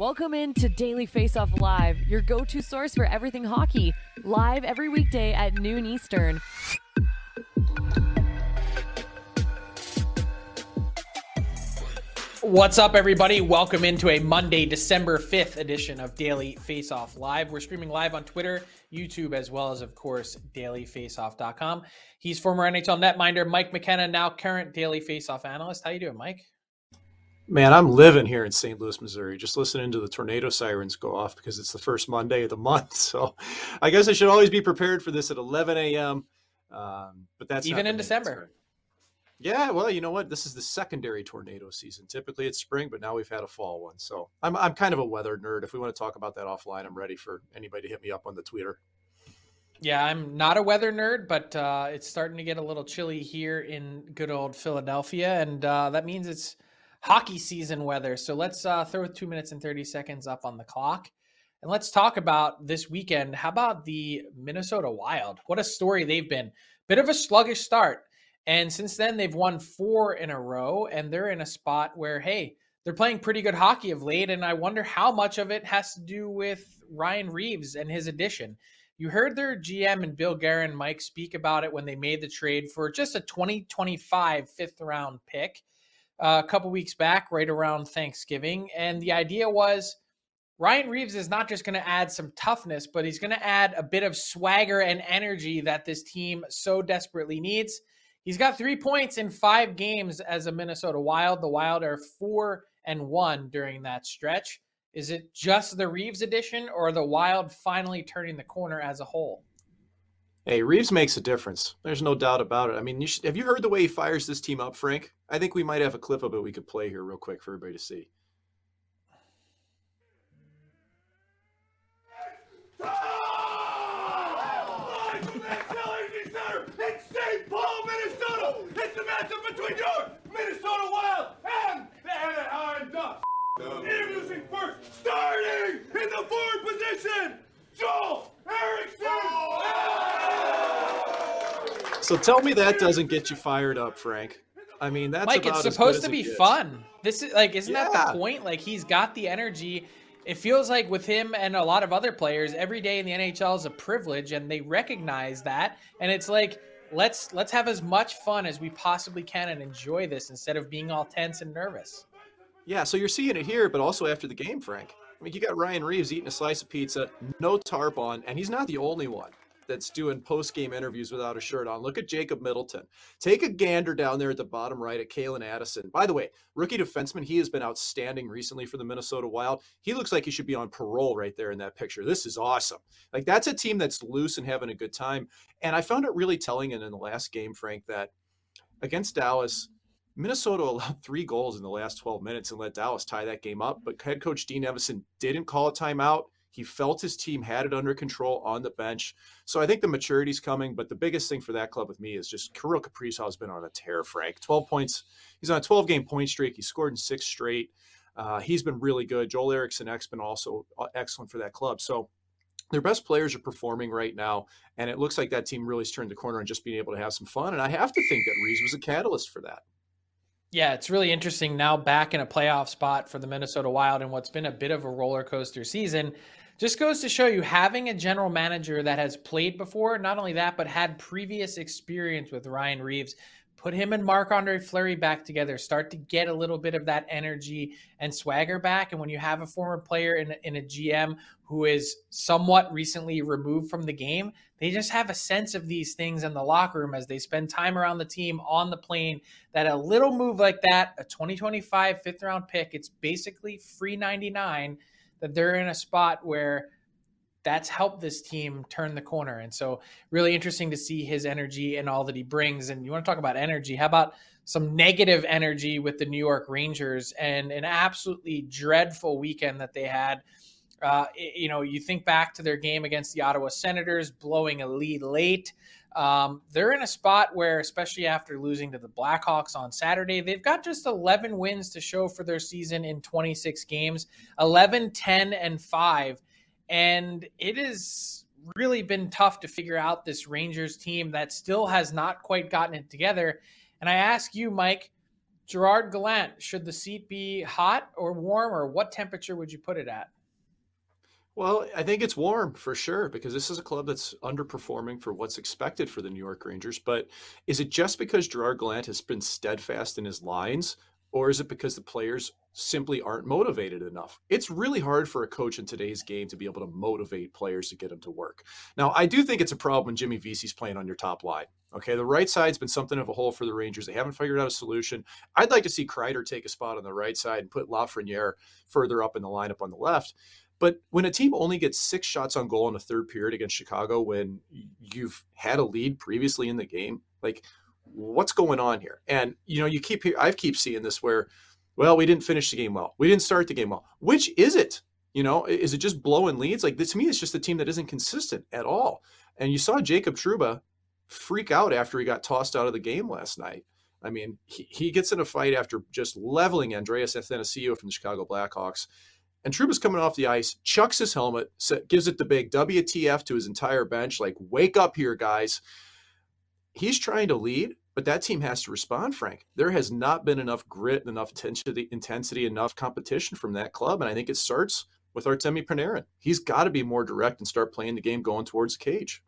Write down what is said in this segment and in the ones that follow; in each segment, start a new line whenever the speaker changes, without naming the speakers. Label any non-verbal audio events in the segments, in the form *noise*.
Welcome into Daily Face Off Live, your go to source for everything hockey, live every weekday at noon Eastern.
What's up, everybody? Welcome into a Monday, December 5th edition of Daily Face Off Live. We're streaming live on Twitter, YouTube, as well as, of course, dailyfaceoff.com. He's former NHL netminder Mike McKenna, now current Daily Face Off analyst. How you doing, Mike?
Man, I'm living here in St. Louis, Missouri, just listening to the tornado sirens go off because it's the first Monday of the *laughs* month. So I guess I should always be prepared for this at 11 a.m. Um, but that's
even in December.
Yeah, well, you know what? This is the secondary tornado season. Typically it's spring, but now we've had a fall one. So I'm I'm kind of a weather nerd. If we want to talk about that offline, I'm ready for anybody to hit me up on the Twitter.
Yeah, I'm not a weather nerd, but uh, it's starting to get a little chilly here in good old Philadelphia, and uh, that means it's hockey season weather. So let's uh, throw two minutes and 30 seconds up on the clock. And let's talk about this weekend. How about the Minnesota Wild? What a story they've been. Bit of a sluggish start. And since then, they've won four in a row, and they're in a spot where, hey, they're playing pretty good hockey of late. And I wonder how much of it has to do with Ryan Reaves and his addition. You heard their GM and Bill Guerin, Mike, speak about it when they made the trade for just a 2025 fifth round pick Uh, a couple weeks back, right around Thanksgiving. And the idea was Ryan Reaves is not just going to add some toughness, but he's going to add a bit of swagger and energy that this team so desperately needs. He's got three points in five games as a Minnesota Wild. The Wild are four and one during that stretch. Is it just the Reaves addition or the Wild finally turning the corner as a whole?
Hey, Reaves makes a difference. There's no doubt about it. I mean, you should, have you heard the way he fires this team up, Frank? I think we might have a clip of it we could play here real quick for everybody to see.
It's St. Paul, Minnesota. It's the matchup between your Minnesota Wild and the Anaheim Ducks. Introducing first, starting in the forward position, Joel Eriksson. Oh!
So tell me that doesn't get you fired up, Frank. I mean, that's about
It's supposed to be fun. This is like, isn't that the point? Like, he's got the energy. It feels like with him and a lot of other players, every day in the NHL is a privilege, and they recognize that. And it's like, let's let's have as much fun as we possibly can and enjoy this instead of being all tense and nervous.
Yeah, so you're seeing it here, but also after the game, Frank. I mean, you got Ryan Reaves eating a slice of pizza, no tarp on, and he's not the only one. That's doing post game interviews without a shirt on. Look at Jacob Middleton. Take a gander down there at the bottom right at Calen Addison. By the way, rookie defenseman, he has been outstanding recently for the Minnesota Wild. He looks like he should be on parole right there in that picture. This is awesome. Like that's a team that's loose and having a good time. And I found it really telling in, the last game, Frank, that against Dallas, Minnesota *laughs* allowed three goals in the last 12 minutes and let Dallas tie that game up. But head coach Dean Evason didn't call a timeout. He felt his team had it under control on the bench. So I think the maturity's coming. But the biggest thing for that club with me is just Kirill Kaprizov has been on a tear, Frank. 12 points. He's on a 12 game point streak. He scored in six straight. Uh, he's been really good. Joel Eriksson Ek's been also uh, excellent for that club. So their best players are performing right now, and it looks like that team really has turned the corner on just being able to have some fun. And I have to think that Reaves was a catalyst for that.
Yeah, it's really interesting now back in a playoff spot for the Minnesota Wild and what's been a bit of a roller coaster season. Just goes to show you having a general manager that has played before, not only that, but had previous experience with Ryan Reaves. Put him and Marc Andre Fleury back together, start to get a little bit of that energy and swagger back. And when you have a former player in, in a GM who is somewhat recently removed from the game, they just have a sense of these things in the locker room as they spend time around the team on the plane. That a little move like that, a 2025 fifth round pick, it's basically free 99 that they're in a spot where that's helped this team turn the corner. And so, really interesting to see his energy and all that he brings. And you want to talk about energy? How about some negative energy with the New York Rangers and an absolutely dreadful weekend that they had? Uh, you know, you think back to their game against the Ottawa Senators, blowing a lead late. Um, they're in a spot where, especially after losing to the Blackhawks on Saturday, they've got just 11 wins to show for their season in 26 games 11, 10, and 5. And it has really been tough to figure out this Rangers team that still has not quite gotten it together. And I ask you, Mike, Gerard Gallant, should the seat be hot or warm, or what temperature would you put it at?
Well, I think it's warm for sure because this is a club that's underperforming for what's expected for the New York Rangers. But is it just because Gerard Gallant has been steadfast in his lines, or is it because the players simply aren't motivated enough? It's really hard for a coach in today's game to be able to motivate players to get them to work. Now, I do think it's a problem when Jimmy Vesey's playing on your top line. Okay, the right side's been something of a hole for the Rangers. They haven't figured out a solution. I'd like to see Kreider take a spot on the right side and put Lafreniere further up in the lineup on the left. But when a team only gets six shots on goal in the third period against Chicago, when you've had a lead previously in the game, like what's going on here? And you know, you keep I keep seeing this where, well, we didn't finish the game well, we didn't start the game well. Which is it? You know, is it just blowing leads? Like to me, it's just a team that isn't consistent at all. And you saw Jacob Trouba freak out after he got tossed out of the game last night. I mean, he, he gets in a fight after just leveling Andreas Athanasiou from the Chicago Blackhawks. And Trouba's coming off the ice, chucks his helmet, gives it the big WTF to his entire bench, like, wake up here, guys. He's trying to lead, but that team has to respond, Frank. There has not been enough grit, enough intensity, intensity, enough competition from that club. And I think it starts with Artemi Panarin. He's got to be more direct and start playing the game going towards the cage.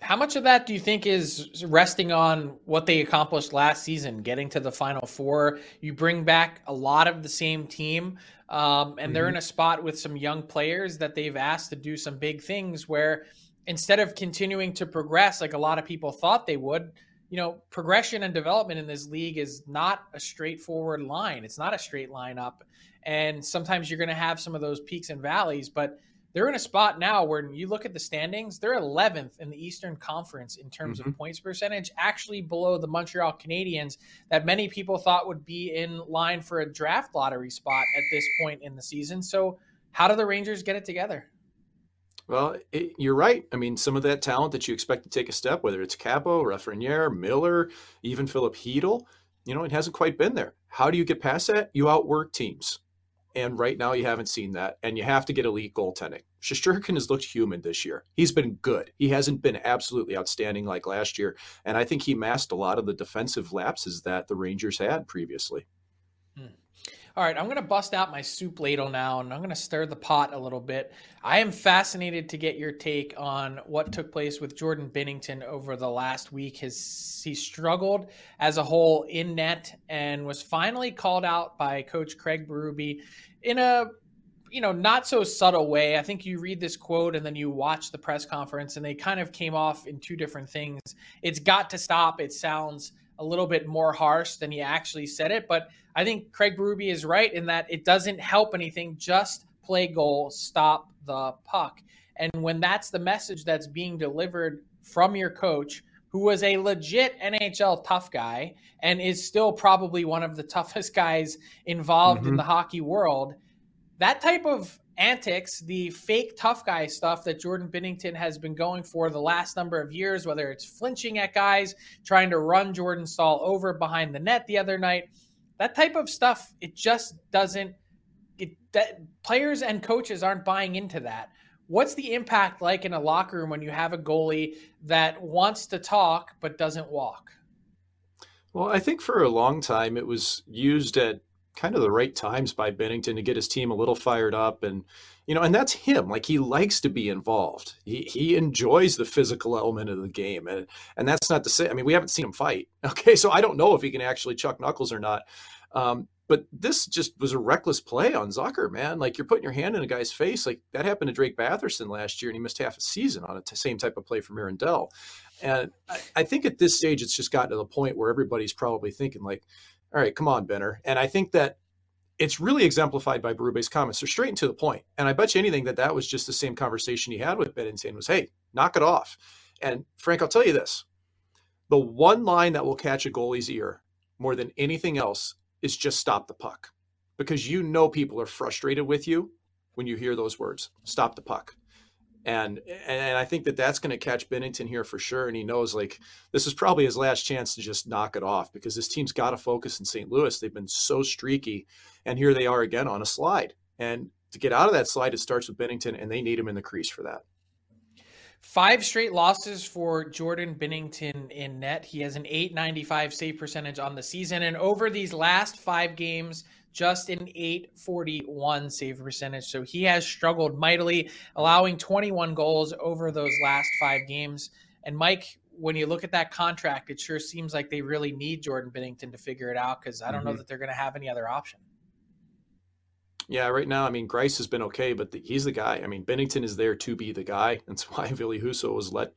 How much of that do you think is resting on what they accomplished last season, getting to the final four? You bring back a lot of the same team, um, and mm-hmm. they're in a spot with some young players that they've asked to do some big things where instead of continuing to progress like a lot of people thought they would, you know, progression and development in this league is not a straightforward line. It's not a straight line up. And sometimes you're going to have some of those peaks and valleys, but they're in a spot now where you look at the standings, they're 11th in the Eastern Conference in terms mm-hmm. of points percentage, actually below the Montreal Canadiens that many people thought would be in line for a draft lottery spot at this point in the season. So, how do the Rangers get it together?
Well, it, you're right. I mean, some of that talent that you expect to take a step, whether it's Capo, Lafreniere, Miller, even Philip Chytil, you know, it hasn't quite been there. How do you get past that? You outwork teams. And right now, you haven't seen that. And you have to get elite goaltending. Shesterkin has looked human this year. He's been good. He hasn't been absolutely outstanding like last year. And I think he masked a lot of the defensive lapses that the Rangers had previously.
Hmm. All right, I'm going to bust out my soup ladle now and I'm going to stir the pot a little bit. I am fascinated to get your take on what took place with Jordan Binnington over the last week. His, he struggled as a whole in net and was finally called out by coach Craig Berube in a you know, not so subtle way. I think you read this quote and then you watch the press conference and they kind of came off in two different things. It's got to stop. It sounds a little bit more harsh than he actually said it, but I think Craig Berube is right in that it doesn't help anything. Just play goal, stop the puck. And when that's the message that's being delivered from your coach, who was a legit NHL tough guy and is still probably one of the *laughs* toughest guys involved mm-hmm. in the hockey world, that type of antics, the fake tough guy stuff that Jordan Binnington has been going for the last number of years, whether it's flinching at guys, trying to run Jordan Staal over behind the net the other night, that type of stuff, it just doesn't. It, that players and coaches aren't buying into that. What's the impact like in a locker room when you have a goalie that wants to talk but doesn't walk?
Well, I think for a long time it was used at kind of the right times by Binnington to get his team a little fired up and you know and that's him like he likes to be involved he he enjoys the physical element of the game and and that's not to say I mean we haven't seen him fight *laughs* okay so I don't know if he can actually chuck knuckles or not um, but this just was a reckless play on Zucker, man. Like you're putting your hand in a guy's face. Like that happened to Drake Batherson last year, and he missed half a season on a t- same type of play from Aaron Dell. And I, I, think at this stage, it's just gotten to the point where everybody's probably thinking, like, all right, come on, Benner. And I think that it's really exemplified by Berube's comments. They're straight and to the point. And I bet you anything that that was just the same conversation he had with Binnington was, hey, knock it off. And Frank, I'll tell you this the one line that will catch a goalie's ear more than anything else is just stop the puck because you know people are frustrated with you when you hear those words stop the puck and and I think that that's going to catch Binnington here for sure. And he knows like this is probably his last chance to just knock it off because this team's got to focus in St. Louis. They've been so streaky, and here they are again on a slide. And to get out of that slide, it starts with Binnington, and they need him in the crease for that.
Five straight losses for Jordan Binnington in net. He has an 895 save percentage on the season. And over these last five games, just an 841 save percentage. So he has struggled mightily, allowing 21 goals over those last five games. And Mike, when you look at that contract, it sure seems like they really need Jordan Binnington to figure it out because I don't mm-hmm. know that they're going to have any other option.
Yeah, right now, I mean, Greiss has been okay, but the, he's the guy. I mean, Binnington is there to be the guy. *laughs* That's why Ville Husso was let,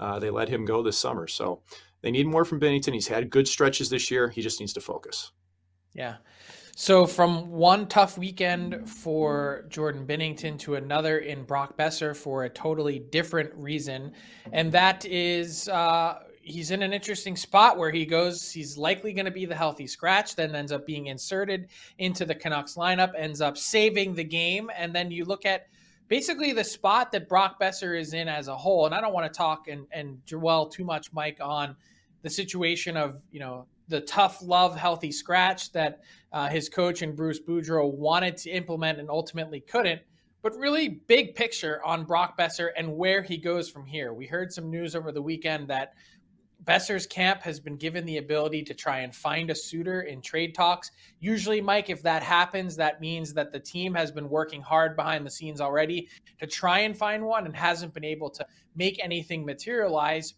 uh, they let him go this summer. So they need more from Binnington. He's had good stretches this year. He just needs to focus.
Yeah. So from one tough weekend for Jordan Binnington to another in Brock Boeser for a totally different reason, and that is uh, he's in an interesting spot where he goes. He's likely going to be the healthy scratch, then ends up being inserted into the Canucks lineup, ends up saving the game, and then you look at basically the spot that Brock Boeser is in as a whole. And I don't want to talk and and dwell too much, Mike, on the situation of you know the tough love healthy scratch that uh, his coach and Bruce Boudreau wanted to implement and ultimately couldn't. But really, big picture on Brock Boeser and where he goes from here. We heard some news over the weekend that Boeser's camp has been given the ability to try and find a suitor in trade talks. Usually, Mike, if that happens, that means that the team has been working hard behind the scenes already to try and find one and hasn't been able to make anything materialize.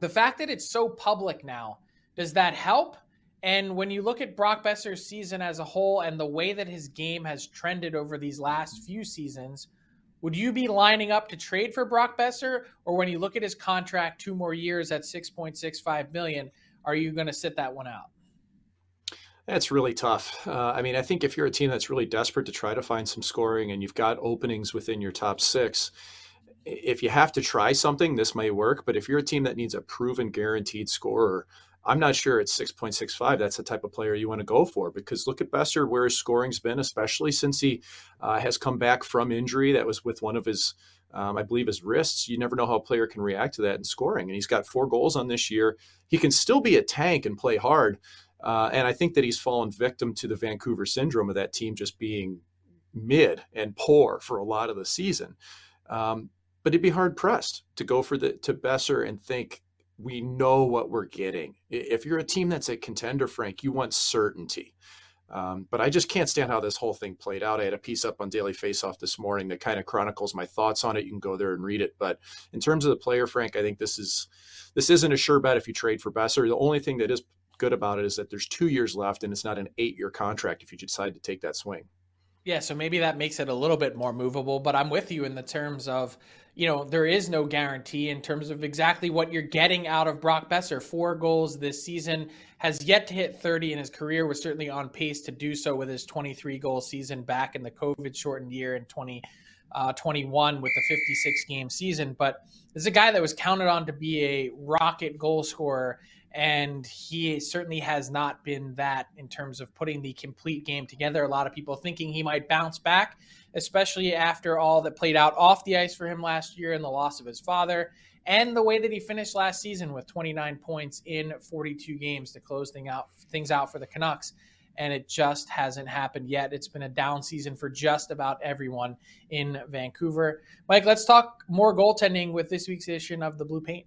The fact that it's so public now does that help? And when you look at Brock Boeser's season as a whole and the way that his game has trended over these last few seasons, would you be lining up to trade for Brock Boeser? Or when you look at his contract, two more years at 6.65 million, are you going to sit that one out?
That's really tough. Uh, I mean, I think if you're a team that's really desperate to try to find some scoring and you've got openings within your top six, if you have to try something, this may work. But if you're a team that needs a proven guaranteed scorer, I'm not sure it's 6.65. That's the type of player you want to go for because look at Boeser, where his scoring's been, especially since he uh, has come back from injury. That was with one of his, um, I believe, his wrists. You never know how a player can react to that in scoring. And he's got four goals on this year. He can still be a tank and play hard. Uh, and I think that he's fallen victim to the Vancouver syndrome of that team just being mid and poor for a lot of the season. Um, but he'd be hard pressed to go for the to Boeser and think we know what we're getting. If you're a team that's a contender, Frank, you want certainty. Um, but I just can't stand how this whole thing played out. I had a piece up on Daily Faceoff this morning that kind of chronicles my thoughts on it. You can go there and read it. But in terms of the player, Frank, I think this is this isn't a sure bet if you trade for Boeser. The only thing that is good about it is that there's two years left, and it's not an eight-year contract if you decide to take that swing.
Yeah, so maybe that makes it a little bit more movable, but I'm with you in the terms of, you know, there is no guarantee in terms of exactly what you're getting out of Brock Boeser. Four goals this season, has yet to hit 30 in his career, was certainly on pace to do so with his 23 goal season back in the COVID shortened year in 2021 uh, with the 56 game season. But this is a guy that was counted on to be a rocket goal scorer and he certainly has not been that in terms of putting the complete game together. A lot of people thinking he might bounce back, especially after all that played out off the ice for him last year and the loss of his father, and the way that he finished last season with 29 points in 42 games to close thing out, things out for the Canucks. And it just hasn't happened yet. It's been a down season for just about everyone in Vancouver. Mike, let's talk more goaltending with this week's edition of the Blue Paint.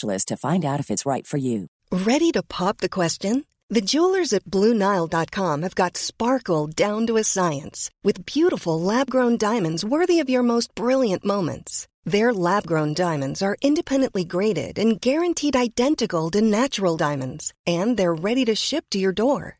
specialist to find out if it's right for you.
Ready to pop the question? The jewelers at BlueNile.com have got sparkle down to a science with beautiful lab grown diamonds worthy of your most brilliant moments. Their lab grown diamonds are independently graded and guaranteed identical to natural diamonds, and they're ready to ship to your door.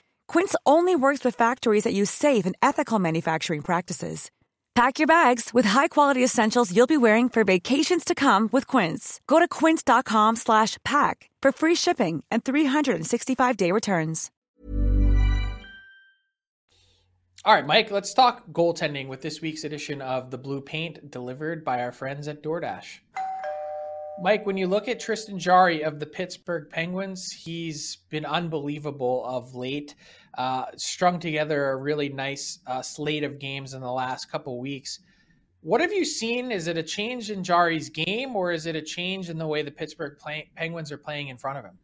Quince only works with factories that use safe and ethical manufacturing practices. Pack your bags with high-quality essentials you'll be wearing for vacations to come with Quince. Go to quince.com/pack for free shipping and 365-day returns.
All right, Mike, let's talk goaltending with this week's edition of the Blue Paint delivered by our friends at DoorDash. Mike, when you look at Tristan Jarry of the Pittsburgh Penguins, he's been unbelievable of late. Uh, strung together a really nice uh, slate of games in the last couple weeks. What have you seen? Is it a change in Jarry's game, or is it a change in the way the Pittsburgh play- Penguins are playing in front of him?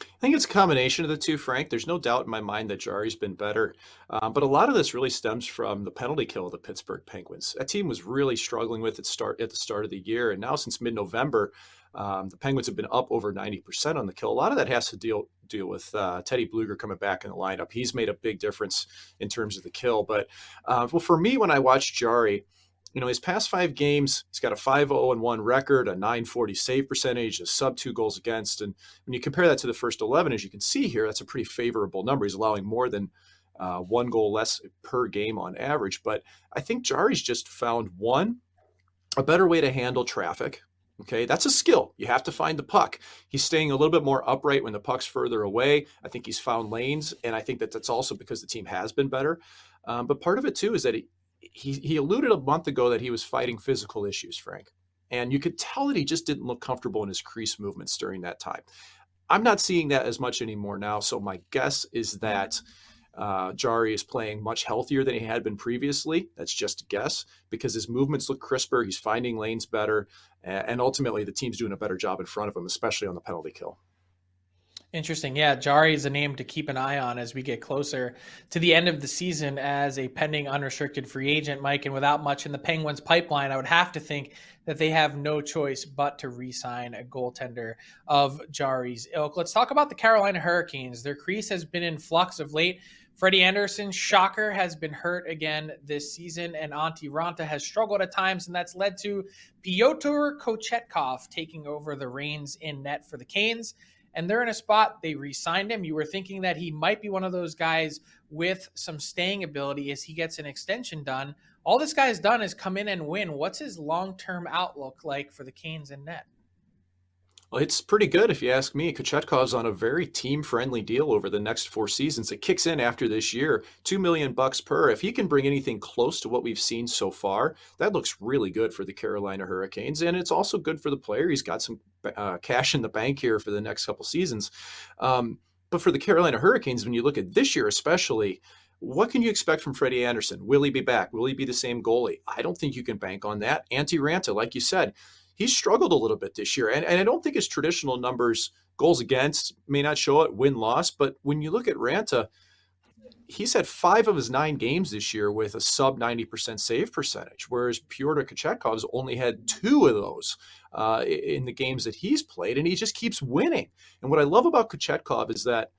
I think it's a combination of the two, Frank. There's no doubt in my mind that Jarry's been better. Um, but a lot of this really stems from the penalty kill of the Pittsburgh Penguins. That team was really struggling with it start at the start of the year. And now since mid-November, um, the Penguins have been up over 90% on the kill. A lot of that has to deal deal with uh, Teddy Blueger coming back in the lineup. He's made a big difference in terms of the kill. But uh, well, for me, when I watch Jarry, you know, his past five games, he's got a 5 0 1 record, a 940 save percentage, a sub two goals against. And when you compare that to the first 11, as you can see here, that's a pretty favorable number. He's allowing more than uh, one goal less per game on average. But I think Jarry's just found one, a better way to handle traffic. Okay, that's a skill. You have to find the puck. He's staying a little bit more upright when the puck's further away. I think he's found lanes, and I think that that's also because the team has been better. Um, but part of it too is that he, he he alluded a month ago that he was fighting physical issues, Frank, and you could tell that he just didn't look comfortable in his crease movements during that time. I'm not seeing that as much anymore now. So my guess is that uh, Jarry is playing much healthier than he had been previously. That's just a guess because his movements look crisper. He's finding lanes better, and ultimately the team's doing a better job in front of him, especially on the penalty kill.
Interesting. Yeah, Jarry is a name to keep an eye on as we get closer to the end of the season as a pending unrestricted free agent, Mike. And without much in the Penguins pipeline, I would have to think that they have no choice but to re sign a goaltender of Jarry's ilk. Let's talk about the Carolina Hurricanes. Their crease has been in flux of late. Freddie Andersen, shocker, has been hurt again this season, and Antti Raanta has struggled at times, and that's led to Pyotr Kochetkov taking over the reins in net for the Canes and they're in a spot they re-signed him. You were thinking that he might be one of those guys with some staying ability as he gets an extension done. All this guy's done is come in and win. What's his long-term outlook like for the Canes and net?
Well, it's pretty good if you ask me. Kochetkov's on a very team-friendly deal over the next four seasons. It kicks in after this year, two million bucks per. If he can bring anything close to what we've seen so far, that looks really good for the Carolina Hurricanes, and it's also good for the player. He's got some uh, cash in the bank here for the next couple seasons. Um, but for the Carolina Hurricanes, when you look at this year especially, what can you expect from Freddie Andersen? Will he be back? Will he be the same goalie? I don't think you can bank on that. Antti Raanta, like you said, he's struggled a little bit this year. And, and I don't think his traditional numbers, goals against, may not show it, win loss. But when you look at Raanta, he's had five of his nine games this year with a sub 90% save percentage, whereas Pyotr Kochetkov's only had two of those uh, in the games that he's played, and he just keeps winning. And what I love about Kochetkov is that,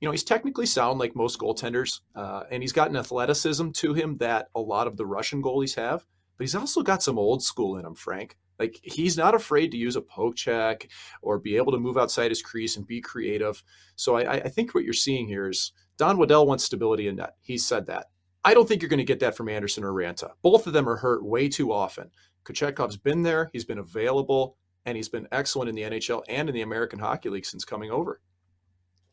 you know, he's technically sound like most goaltenders, uh, and he's got an athleticism to him that a lot of the Russian goalies have, but he's also got some old school in him, Frank. Like he's not afraid to use a poke check or be able to move outside his crease and be creative. So I, I think what you're seeing here is Don Waddell wants stability in net. He said that. I don't think you're going to get that from Andersen or Raanta. Both of them are hurt way too often. Kochetkov's been there, he's been available, and he's been excellent in the NHL and in the American Hockey League since coming over.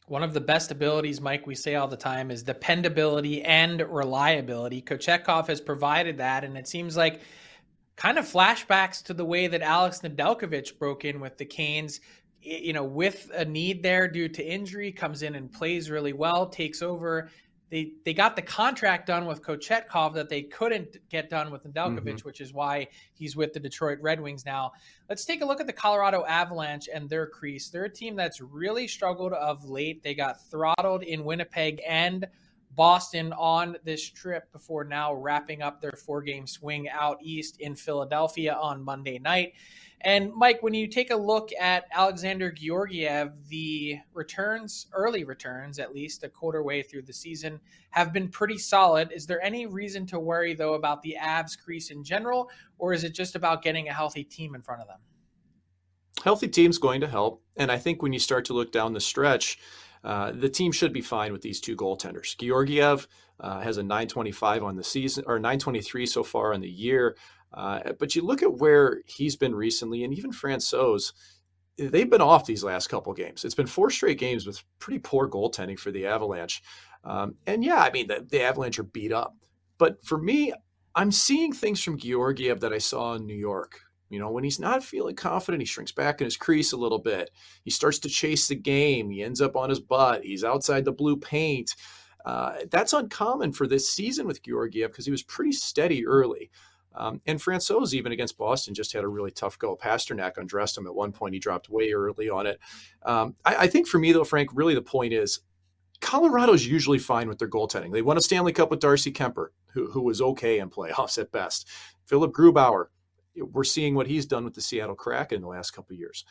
One of the best abilities, Mike, we say all the time is dependability and reliability. Kochetkov has provided that, and it seems like kind of flashbacks to the way that Alex Nedeljkovic broke in with the Canes. You know, with a need there due to injury, comes in and plays really well, takes over. They they got the contract done with Kochetkov that they couldn't get done with Nedeljkovic, mm-hmm. which is why he's with the Detroit Red Wings now. Let's take a look at the Colorado Avalanche and their crease. They're a team that's really struggled of late. They got throttled in Winnipeg and Boston on this trip before now wrapping up their four game swing out east in Philadelphia on Monday night. And Mike, when you take a look at Alexander Georgiev, the returns, early returns at least, a quarter way through the season, have been pretty solid. Is there any reason to worry, though, about the Avs crease in general, or is it just about getting a healthy team in front of them?
Healthy team's going to help. And I think when you start to look down the stretch, uh, the team should be fine with these two goaltenders. Georgiev uh, has a 925 on the season, or 923 so far on the year. Uh, but you look at where he's been recently, and even Francouz, they've been off these last couple games. It's been four straight games with pretty poor goaltending for the Avalanche. Um, and yeah, I mean, the, the Avalanche are beat up. But for me, I'm seeing things from Georgiev that I saw in New York you know, when he's not feeling confident, he shrinks back in his crease a little bit. He starts to chase the game. He ends up on his butt. He's outside the blue paint. Uh, that's uncommon for this season with Georgiev because he was pretty steady early. Um, and Francouz, even against Boston, just had a really tough go. Pastrnak undressed him at one point. He dropped way early on it. Um, I, I think for me, though, Frank, really the point is Colorado's usually fine with their goaltending. They won a Stanley Cup with Darcy Kuemper, who, who was okay in playoffs at best. Philip Grubauer, we're seeing what he's done with the Seattle Kraken in the last couple of years.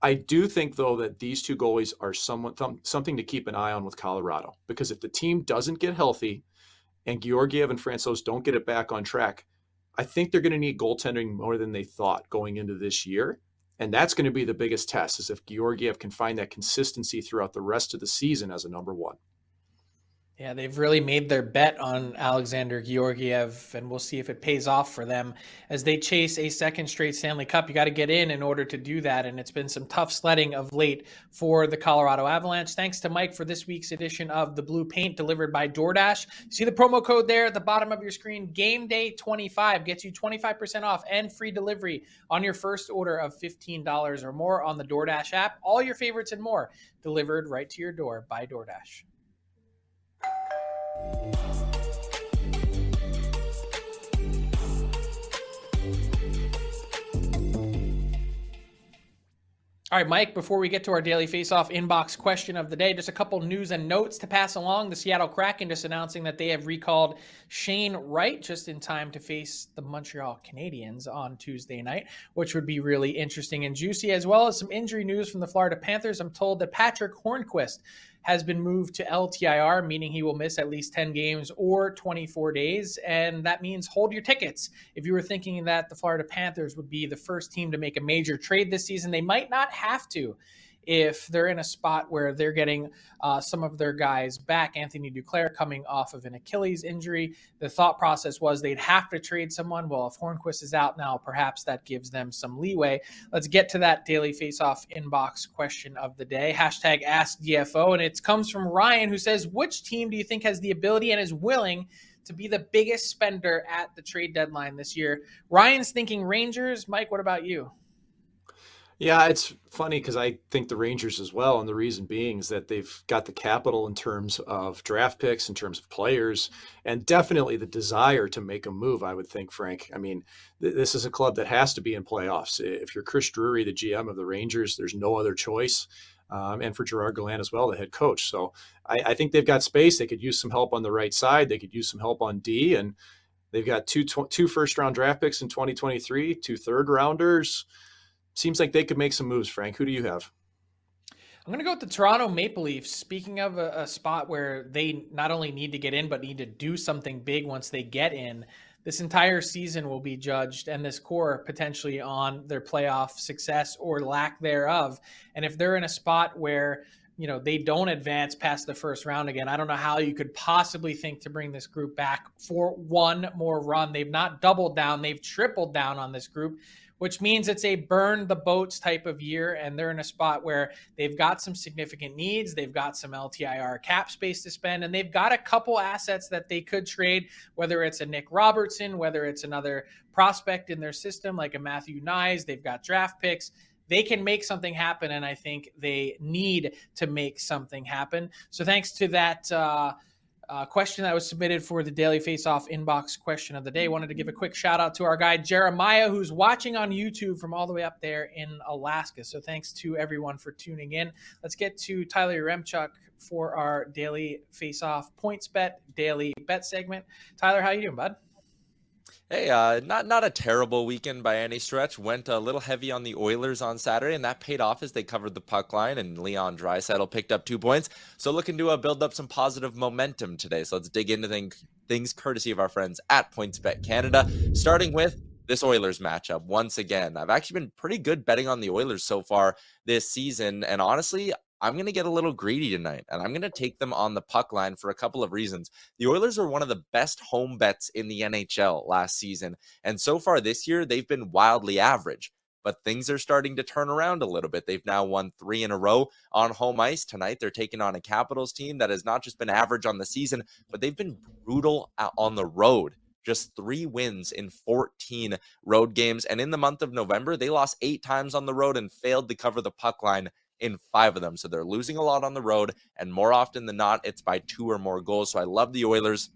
I do think, though, that these two goalies are somewhat something to keep an eye on with Colorado because if the team doesn't get healthy and Georgiev and Francouz don't get it back on track, I think they're going to need goaltending more than they thought going into this year. And that's going to be the biggest test is if Georgiev can find that consistency throughout the rest of the season as a number one.
Yeah, they've really made their bet on Alexander Georgiev, and we'll see if it pays off for them as they chase a second straight Stanley Cup. You got to get in in order to do that, and it's been some tough sledding of late for the Colorado Avalanche. Thanks to Mike for this week's edition of the Blue Paint delivered by DoorDash. See the promo code there at the bottom of your screen. Game Day 25 gets you 25% off and free delivery on your first order of $15 or more on the DoorDash app. All your favorites and more delivered right to your door by DoorDash. All right, Mike, before we get to our daily face-off inbox question of the day, just a couple news and notes to pass along. The Seattle Kraken just announcing that they have recalled Shane Wright just in time to face the Montreal Canadiens on Tuesday night, which would be really interesting and juicy, as well as some injury news from the Florida Panthers. I'm told that Patrick Hornqvist has been moved to LTIR, meaning he will miss at least 10 games or 24 days. And that means hold your tickets. If you were thinking that the Florida Panthers would be the first team to make a major trade this season, they might not have to if they're in a spot where they're getting uh, some of their guys back. Anthony Duclair coming off of an Achilles injury. The thought process was they'd have to trade someone. Well, if Hornqvist is out now, perhaps that gives them some leeway. Let's get to that daily face-off inbox question of the day. Hashtag Ask DFO, and it comes from Ryan who says, "Which team do you think has the ability and is willing?" To be the biggest spender at the trade deadline this year. Ryan's thinking Rangers. Mike, what about you?
Yeah, it's funny because I think the Rangers as well. And the reason being is that they've got the capital in terms of draft picks, in terms of players, and definitely the desire to make a move, I would think, Frank. I mean, th- this is a club that has to be in playoffs. If you're Chris Drury, the GM of the Rangers, there's no other choice. Um, and for Gerard Gallant as well, the head coach. So I, I, think they've got space. They could use some help on the right side. They could use some help on D. And they've got two, tw- two first round draft picks in 2023, two third rounders seems like they could make some moves. Frank, who do you have?
I'm going to go with the Toronto Maple Leafs. Speaking of a, a, spot where they not only need to get in, but need to do something big once they get in, this entire season will be judged and this core potentially on their playoff success or lack thereof. And if they're in a spot where you know they don't advance past the first round again, I don't know how you could possibly think to bring this group back for one more run. They've not doubled down, they've tripled down on this group which means it's a burn the boats type of year. And they're in a spot where they've got some significant needs. They've got some LTIR cap space to spend, and they've got a couple assets that they could trade, whether it's a Nick Robertson, whether it's another prospect in their system like a Matthew Knies. They've got draft picks they can make something happen, and I think they need to make something happen. So, thanks to that uh, uh, question that was submitted for the Daily Face Off inbox question of the day. Wanted to give a quick shout out to our guy Jeremiah, who's watching on YouTube from all the way up there in Alaska. So thanks to everyone for tuning in. Let's get to Tyler Yaremchuk for our Daily Face Off Points Bet Daily Bet segment. Tyler, how you doing, bud?
Hey, uh, not not a terrible weekend by any stretch. Went a little heavy on the Oilers on Saturday, and that paid off as they covered the puck line, and Leon Draisaitl picked up two points. So looking to uh, build up some positive momentum today. So let's dig into things, things courtesy of our friends at PointsBet Canada, starting with this Oilers matchup once again. I've actually been pretty good betting on the Oilers so far this season, and honestly, I'm going to get a little greedy tonight and I'm going to take them on the puck line for a couple of reasons. The Oilers were one of the best home bets in the NHL last season. And so far this year, they've been wildly average. But things are starting to turn around a little bit. They've now won three in a row on home ice. Tonight, they're taking on a Capitals team that has not just been average on the season, but they've been brutal on the road just three wins in 14 road games. And in the month of November, they lost eight times on the road and failed to cover the puck line in five of them. So they're losing a lot on the road, and more often than not, it's by two or more goals. So I love the Oilers.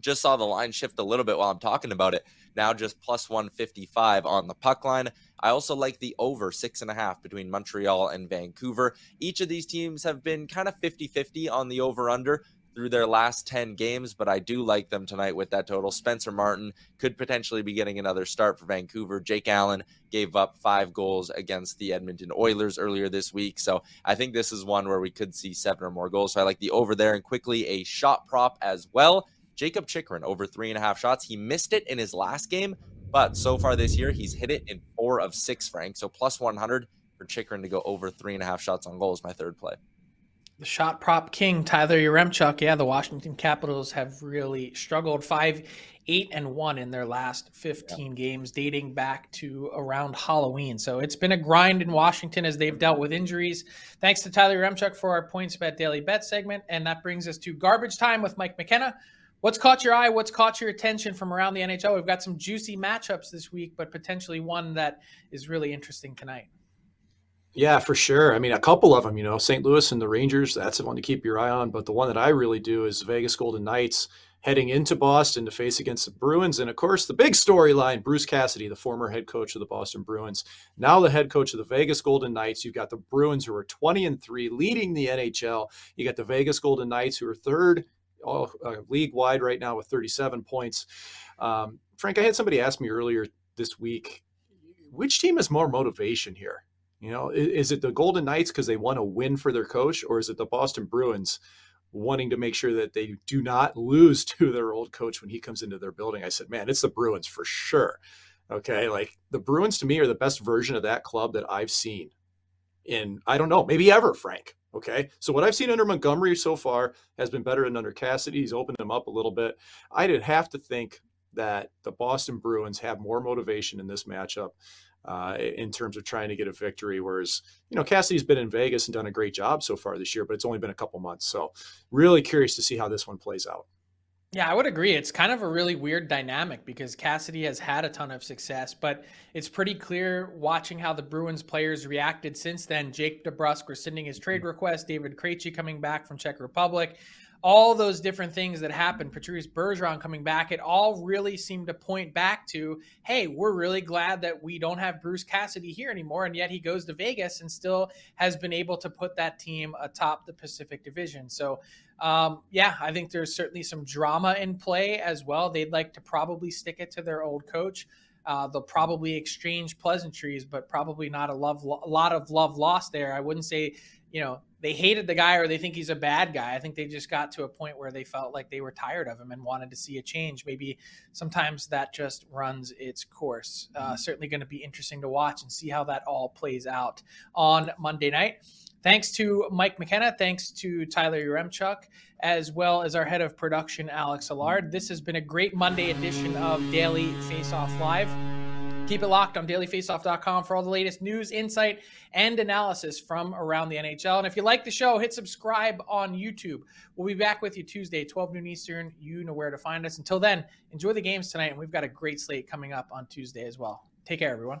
Just saw the line shift a little bit while I'm talking about it. Now just plus 155 on the puck line. I also like the over six and a half between Montreal and Vancouver. Each of these teams have been kind of 50 50 on the over under through their last 10 games, but I do like them tonight with that total. Spencer Martin could potentially be getting another start for Vancouver. Jake Allen gave up five goals against the Edmonton Oilers earlier this week. So I think this is one where we could see seven or more goals. So I like the over there and quickly a shot prop as well. Jakob Chychrun over three and a half shots. He missed it in his last game, but so far this year, he's hit it in four of six, Frank. So plus 100 for Chikrin to go over three and a half shots on goal is my third play.
The shot prop king, Tyler Yaremchuk. Yeah, the Washington Capitals have really struggled. Five, eight, and one in their last 15 yeah. games, dating back to around Halloween. So it's been a grind in Washington as they've dealt with injuries. Thanks to Tyler Yaremchuk for our Points Bet Daily Bet segment. And that brings us to garbage time with Mike McKenna. What's caught your eye? What's caught your attention from around the NHL? We've got some juicy matchups this week, but potentially one that is really interesting tonight.
Yeah, for sure. I mean, a couple of them, you know, St. Louis and the Rangers, that's the one to keep your eye on. But the one that I really do is Vegas Golden Knights heading into Boston to face against the Bruins. And of course, the big storyline Bruce Cassidy, the former head coach of the Boston Bruins, now the head coach of the Vegas Golden Knights. You've got the Bruins who are 20 and 3, leading the NHL. You got the Vegas Golden Knights who are third all uh, league wide right now with 37 points. Um, Frank, I had somebody ask me earlier this week, which team has more motivation here? You know, is, is it the Golden Knights because they want to win for their coach, or is it the Boston Bruins wanting to make sure that they do not lose *laughs* to their old coach when he comes into their building. I said, man, it's the Bruins for sure. Okay. Like the Bruins to me are the best version of that club that I've seen in, I don't know, maybe ever, Frank. Okay. So what I've seen under Montgomery so far has been better than under Cassidy. He's opened them up a little bit. I'd have to think that the Boston Bruins have more motivation in this matchup uh, in terms of trying to get a victory. Whereas, you know, Cassidy's been in Vegas and done a great job so far this year, but it's only been a couple months. So, really curious to see how this one plays out.
Yeah, I would agree. It's kind of a really weird dynamic because Cassidy has had a ton of success, but it's pretty clear watching how the Bruins players reacted since then. Jake DeBrusk rescinding his trade request, David Krejci coming back from Czech Republic, all those different things that happened, Patrice Bergeron coming back, it all really seemed to point back to, hey, we're really glad that we don't have Bruce Cassidy here anymore. And yet he goes to Vegas and still has been able to put that team atop the Pacific Division. So, um, yeah, I think there's certainly some drama in play as well. They'd like to probably stick it to their old coach. Uh, they'll probably exchange pleasantries, but probably not a love, a lot of love lost there. I wouldn't say, you know, they hated the guy or they think he's a bad guy. I think they just got to a point where they felt like they were tired of him and wanted to see a change. Maybe sometimes that just runs its course. Uh, mm-hmm. certainly going to be interesting to watch and see how that all plays out on Monday night. Thanks to Mike McKenna. Thanks to Tyler Yaremchuk, as well as our head of production, Alex Allard. This has been a great Monday edition of Daily Face Off Live. Keep it locked on dailyfaceoff.com for all the latest news, insight, and analysis from around the NHL. And if you like the show, hit subscribe on YouTube. We'll be back with you Tuesday, 12 noon Eastern. You know where to find us. Until then, enjoy the games tonight, and we've got a great slate coming up on Tuesday as well. Take care, everyone.